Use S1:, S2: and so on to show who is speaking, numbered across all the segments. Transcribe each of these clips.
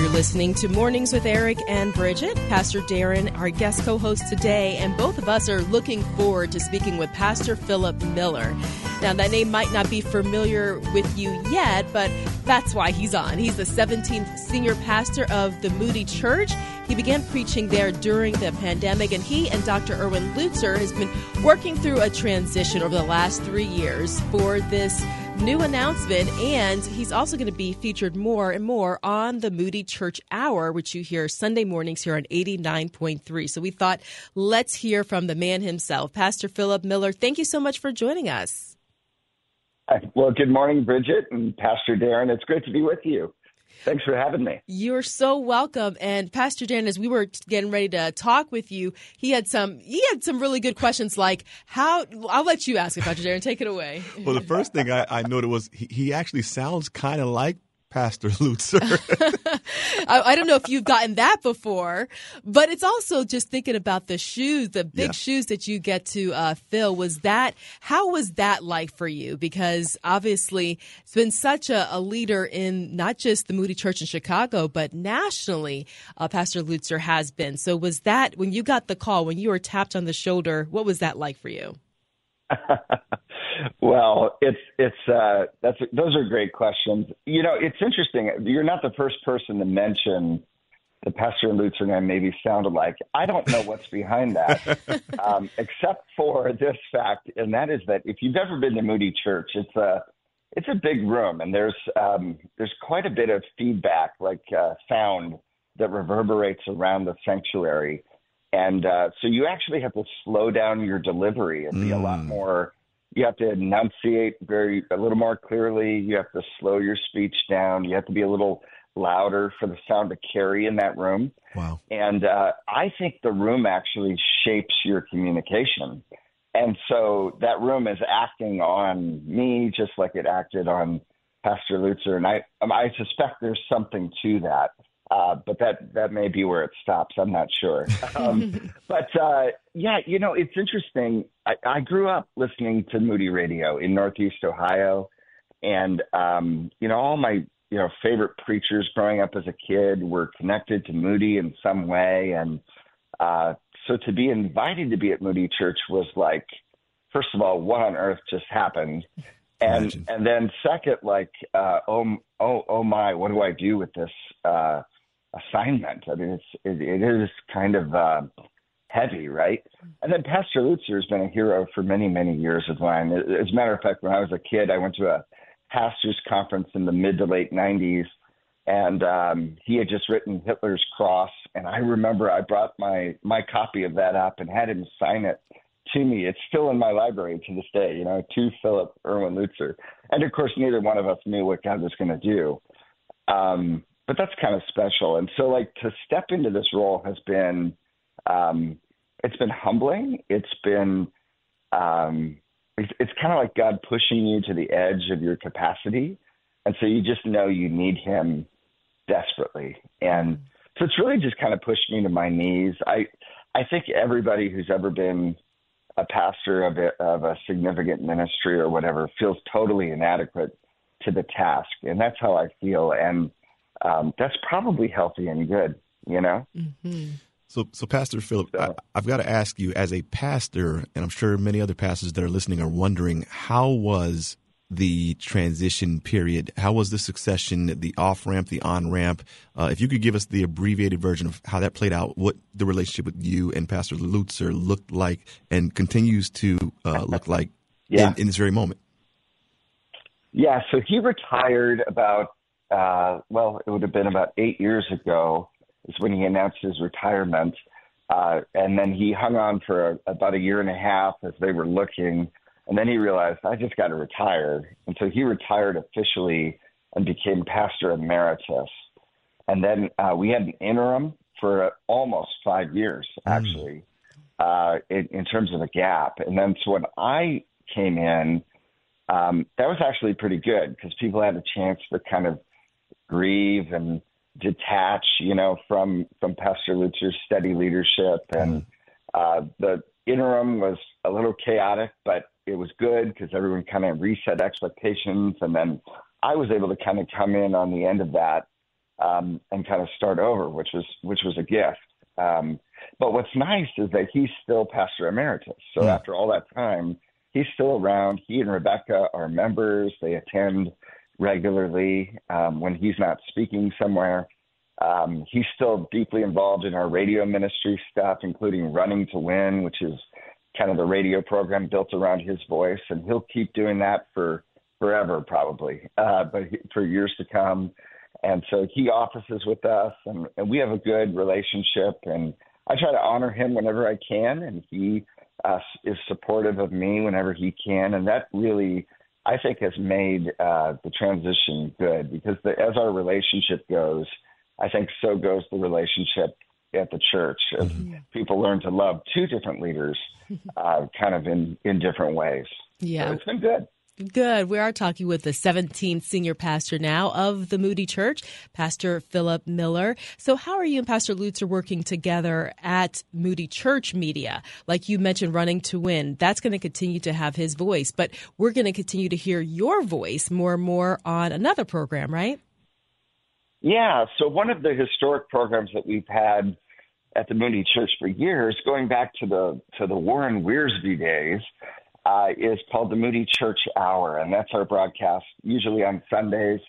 S1: You're listening to Mornings with Eric and Brigitte. Pastor Darren, our guest co host today, and both of us are looking forward to speaking with Pastor Philip Miller. Now, that name might not be familiar with you yet, but that's why he's on. He's the 17th senior pastor of the Moody Church. He began preaching there during the pandemic, and he and Dr. Erwin Lutzer has been working through a transition over the last three years for this new announcement, and he's also going to be featured more and more on the Moody Church Hour, which you hear Sunday mornings here on 89.3. So we thought, let's hear from the man himself, Pastor Philip Miller. Thank you so much for joining us.
S2: Well, good morning, Brigitte and Pastor Darren. It's great to be with you. Thanks for having me.
S1: You're so welcome. And Pastor Dan, as we were getting ready to talk with you, he had some he had some really good questions like how I'll let you ask it, Pastor Darren. Take it away.
S3: Well, the first thing I, I noted was he, he actually sounds kind of like Pastor Lutzer.
S1: I, I, don't know if you've gotten that before, but it's also just thinking about the shoes, the big yeah. shoes that you get to uh, fill. Was that how was that like for you? Because obviously, it's been such a, a leader in not just the Moody Church in Chicago, but nationally. Uh, Pastor Lutzer has been. So, was that when you got the call, when you were tapped on the shoulder? What was that like for you?
S2: well, it's it's uh, that's those are great questions. You know, it's interesting. You're not the first person to mention the pastor and Lutzer name maybe sounded like. I don't know what's behind that, um, except for this fact, and that is that if you've ever been to Moody Church, it's a it's a big room, and there's um, there's quite a bit of feedback, like uh, sound that reverberates around the sanctuary. And uh, so you actually have to slow down your delivery and be mm. a lot mm. more. You have to enunciate very a little more clearly. You have to slow your speech down. You have to be a little louder for the sound to carry in that room.
S3: Wow.
S2: And uh, I think the room actually shapes your communication. And so that room is acting on me just like it acted on Pastor Lutzer. And I, I suspect there's something to that. Uh, but that that may be where it stops. I'm not sure. Um, but uh, yeah, you know, it's interesting. I, I grew up listening to Moody Radio in Northeast Ohio, and um, you know, all my you know favorite preachers growing up as a kid were connected to Moody in some way, and uh, so to be invited to be at Moody Church was like, first of all, what on earth just happened? And Imagine. and then second, like, uh, oh oh oh my, what do I do with this? Uh, assignment. I mean, it's it, it is kind of uh, heavy, right? And then Pastor Lutzer has been a hero for many many years of mine. As a matter of fact, when I was a kid, I went to a pastors conference in the mid to late '90s, and um, he had just written Hitler's Cross, and I remember I brought my my copy of that up and had him sign it to me. It's still in my library to this day, you know, to Philip Erwin Lutzer. And of course, neither one of us knew what God was going to do. Um, but that's kind of special. And so, like to step into this role has been, um, it's been humbling. It's been, um, it's, it's kind of like God pushing you to the edge of your capacity, and so you just know you need Him desperately. And so it's really just kind of pushed me to my knees. I, I think everybody who's ever been a pastor of a, of a significant ministry or whatever feels totally inadequate to the task, and that's how I feel. And um, that's probably healthy and good, you know?
S3: Mm-hmm. So, so Pastor Philip, I, I've got to ask you, as a pastor, and I'm sure many other pastors that are listening are wondering, how was the transition period? How was the succession, the off ramp, the on ramp? Uh, if you could give us the abbreviated version of how that played out, what the relationship with you and Pastor Lutzer looked like and continues to uh, look like yeah. in, in, this very moment.
S2: Yeah, so he retired about uh, well, it would have been about eight years ago, is when he announced his retirement. Uh, and then he hung on for a, about a year and a half as they were looking. And then he realized, I just got to retire. And so he retired officially and became pastor emeritus. And then uh, we had an interim for almost five years, mm. actually, mm. uh, in, in terms of a gap. And then so when I came in, um, that was actually pretty good because people had a chance to kind of grieve and detach, you know, from from Pastor Lutzer's steady leadership. And uh, the interim was a little chaotic, but it was good because everyone kind of reset expectations. And then I was able to kind of come in on the end of that um, and kind of start over, which was which was a gift. Um, but what's nice is that he's still pastor emeritus. So mm. after all that time, he's still around. He and Rebecca are members. They attend regularly um, when he's not speaking somewhere. Um, he's still deeply involved in our radio ministry stuff, including Running to Win, which is kind of the radio program built around his voice, and he'll keep doing that for forever, probably, uh, but for years to come. And so he offices with us, and, and we have a good relationship. And I try to honor him whenever I can, and he uh, is supportive of me whenever he can. And that really, I think, has made uh, the transition good because the, as our relationship goes, I think so goes the relationship at the church. Mm-hmm. People learn to love two different leaders, uh, kind of in in different ways.
S1: Yeah,
S2: so it's been good.
S1: Good. We are talking with the 17th senior pastor now of the Moody Church, Pastor Philip Miller. So, how are you and Pastor Lutzer working together at Moody Church Media? Like you mentioned, Running to Win, that's going to continue to have his voice, but we're going to continue to hear your voice more and more on another program, right?
S2: Yeah. So, one of the historic programs that we've had at the Moody Church for years, going back to the to the Warren Wiersbe days, uh, is called the Moody Church Hour, and that's our broadcast usually on Sundays.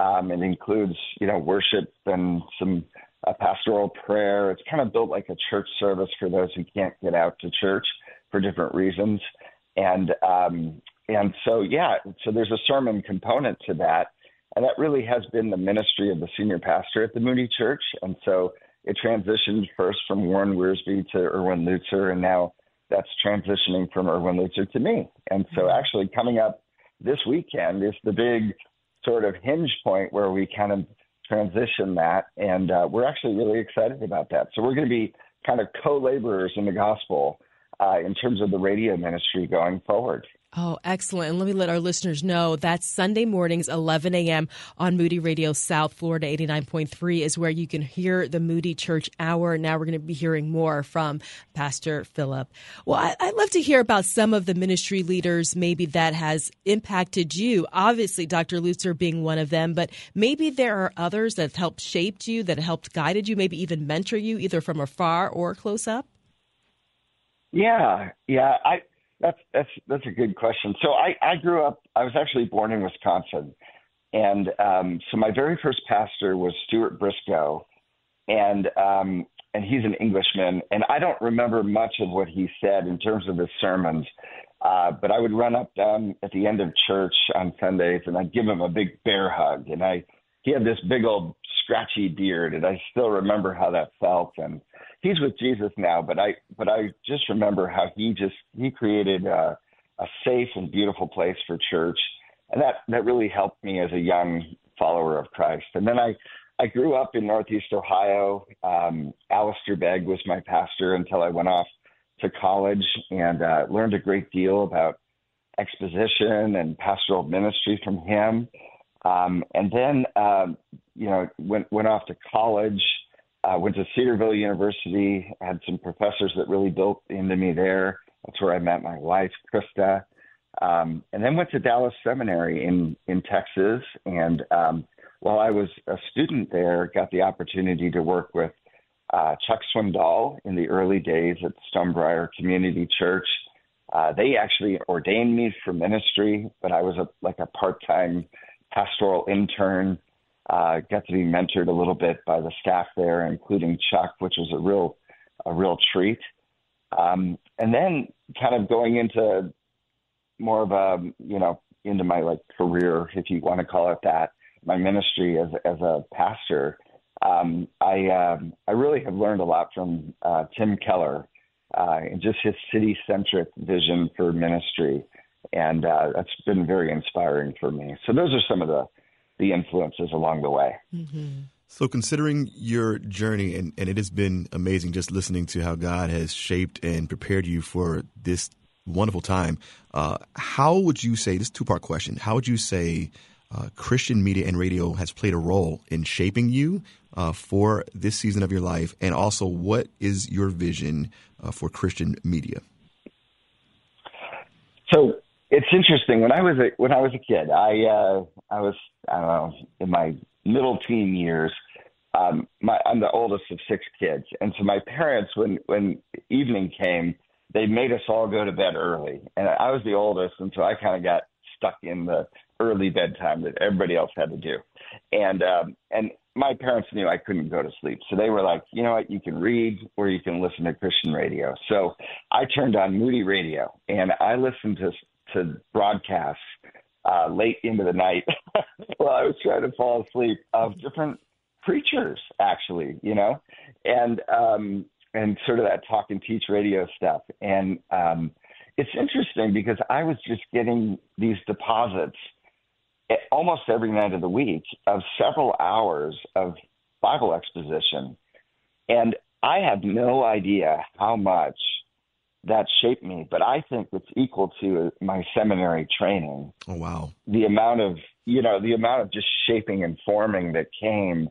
S2: Um, it includes, you know, worship and some uh, pastoral prayer. It's kind of built like a church service for those who can't get out to church for different reasons. And um, and so yeah, so there's a sermon component to that, and that really has been the ministry of the senior pastor at the Moody Church. And so it transitioned first from Warren Wiersbe to Erwin Lutzer, and now that's transitioning from Erwin Lutzer to me. And so, mm-hmm. actually, coming up this weekend is the big sort of hinge point where we kind of transition that, and uh, we're actually really excited about that. So, we're going to be kind of co laborers in the gospel uh, in terms of the radio ministry going forward.
S1: Oh, excellent. And let me let our listeners know that Sunday mornings, 11 a.m. on Moody Radio South Florida 89.3 is where you can hear the Moody Church Hour. Now we're going to be hearing more from Pastor Philip. Well, I, would love to hear about some of the ministry leaders maybe that has impacted you. Obviously, Dr. Lutzer being one of them, but maybe there are others that have helped shaped you, that helped guided you, maybe even mentor you either from afar or close up.
S2: Yeah, yeah. I that's that's that's a good question. So I I grew up. I was actually born in Wisconsin, and um, so my very first pastor was Stuart Briscoe, and um, and he's an Englishman, and I don't remember much of what he said in terms of his sermons. Uh, but I would run up down at the end of church on Sundays, and I'd give him a big bear hug. And I, he had this big old scratchy beard, and I still remember how that felt. And he's with Jesus now, but I but I just remember how he just he created a, a safe and beautiful place for church, and that that really helped me as a young follower of Christ. And then I I grew up in Northeast Ohio. Um, Alistair Begg was my pastor until I went off to college and uh, learned a great deal about exposition and pastoral ministry from him. Um, and then, um, you know, went went off to college uh, went to Cedarville University, had some professors that really built into me there. That's where I met my wife, Krista. Um, and then went to Dallas Seminary in, in Texas. And um, while I was a student there, got the opportunity to work with uh, Chuck Swindoll in the early days at Stonebriar Community Church. Uh, they actually ordained me for ministry, but I was a, like a part-time pastoral intern uh, got to be mentored a little bit by the staff there, including Chuck, which was a real a real treat. Um, and then kind of going into more of a you know into my like career, if you want to call it that, my ministry as as a pastor. Um, I um, I really have learned a lot from uh, Tim Keller uh, and just his city centric vision for ministry, and uh, that's been very inspiring for me. So those are some of the the influences along the way.
S3: Mm-hmm. So, considering your journey, and, and it has been amazing just listening to how God has shaped and prepared you for this wonderful time, uh, how would you say, this two part question, how would you say uh, Christian media and radio has played a role in shaping you uh, for this season of your life? And also, what is your vision uh, for Christian media?
S2: So, it's interesting. When I was a, when I was a kid, I uh, I was I don't know in my middle teen years, um, my, I'm the oldest of six kids, and so my parents, when when evening came, they made us all go to bed early, and I was the oldest, and so I kind of got stuck in the early bedtime that everybody else had to do, and um, and my parents knew I couldn't go to sleep, so they were like, you know what, you can read or you can listen to Christian radio. So I turned on Moody Radio, and I listened to to broadcasts uh, late into the night while I was trying to fall asleep of different preachers, actually, you know, and um, and sort of that talk and teach radio stuff. And um, it's interesting because I was just getting these deposits almost every night of the week of several hours of Bible exposition. And I have no idea how much that shaped me, but I think it's equal to my seminary training.
S3: Oh wow.
S2: The amount of, you know, the amount of just shaping and forming that came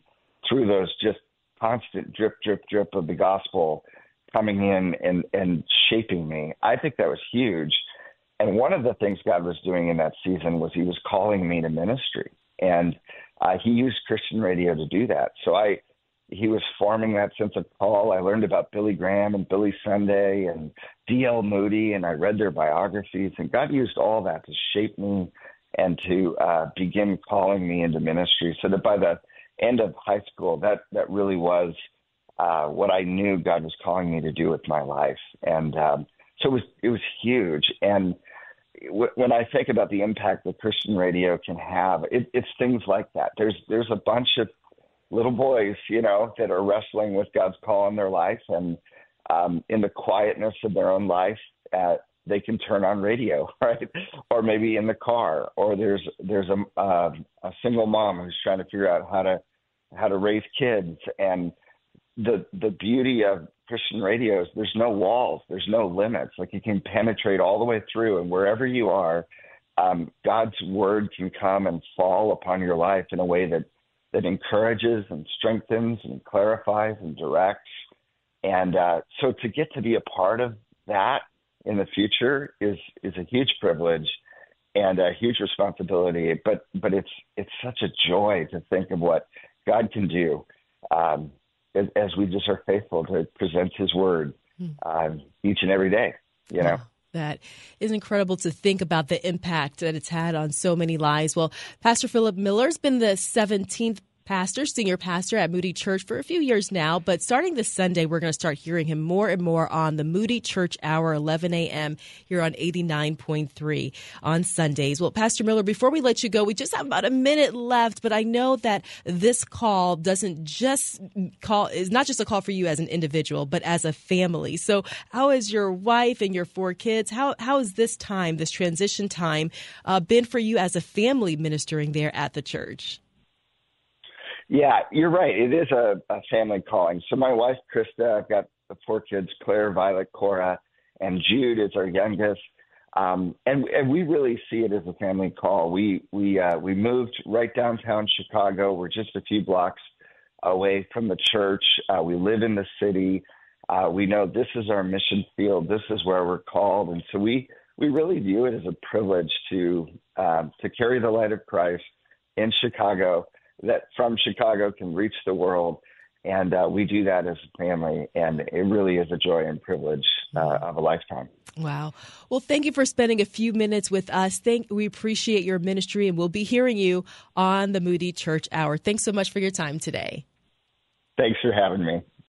S2: through those just constant drip drip drip of the gospel coming in and and shaping me. I think that was huge. And one of the things God was doing in that season was he was calling me to ministry. And uh, he used Christian radio to do that. So I he was forming that sense of call. I learned about Billy Graham and Billy Sunday and D.L. Moody, and I read their biographies. And God used all that to shape me and to uh, begin calling me into ministry. So that by the end of high school, that that really was uh, what I knew God was calling me to do with my life. And um, so it was it was huge. And w- when I think about the impact that Christian radio can have, it, it's things like that. There's there's a bunch of little boys, you know, that are wrestling with God's call in their life, and um, in the quietness of their own life, uh, they can turn on radio, right? Or maybe in the car, or there's there's a uh, a single mom who's trying to figure out how to how to raise kids, and the the beauty of Christian radio is there's no walls, there's no limits. Like you can penetrate all the way through, and wherever you are, um, God's word can come and fall upon your life in a way that that encourages and strengthens and clarifies and directs. And uh, so to get to be a part of that in the future is is a huge privilege and a huge responsibility. But but it's it's such a joy to think of what God can do um, as, as, we just are faithful to present His Word um, each and every day. You know.
S1: That is incredible to think about the impact that it's had on so many lives. Well, Pastor Philip Miller's been the 17th pastor, senior pastor at Moody Church for a few years now, but starting this Sunday, we're going to start hearing him more and more on the Moody Church Hour, 11 a.m. here on 89.3 on Sundays. Well, Pastor Miller, before we let you go, we just have about a minute left, but I know that this call doesn't just call, is not just a call for you as an individual, but as a family. So how has your wife and your four kids, how, how has this time, this transition time, uh, been for you as a family ministering there at the church?
S2: Yeah, you're right. It is a, a family calling. So my wife, Krista, I've got the four kids, Claire, Violet, Cora, and Jude is our youngest. Um, and, and we really see it as a family call. We we uh, we moved right downtown Chicago. We're just a few blocks away from the church. Uh, we live in the city. Uh, we know this is our mission field. This is where we're called, and so we we really view it as a privilege to uh, to carry the light of Christ in Chicago that from Chicago can reach the world. And uh, we do that as a family, and it really is a joy and privilege uh, of a lifetime.
S1: Wow. Well, thank you for spending a few minutes with us. Thank we appreciate your ministry, and we'll be hearing you on the Moody Church Hour. Thanks so much for your time today.
S2: Thanks for having me.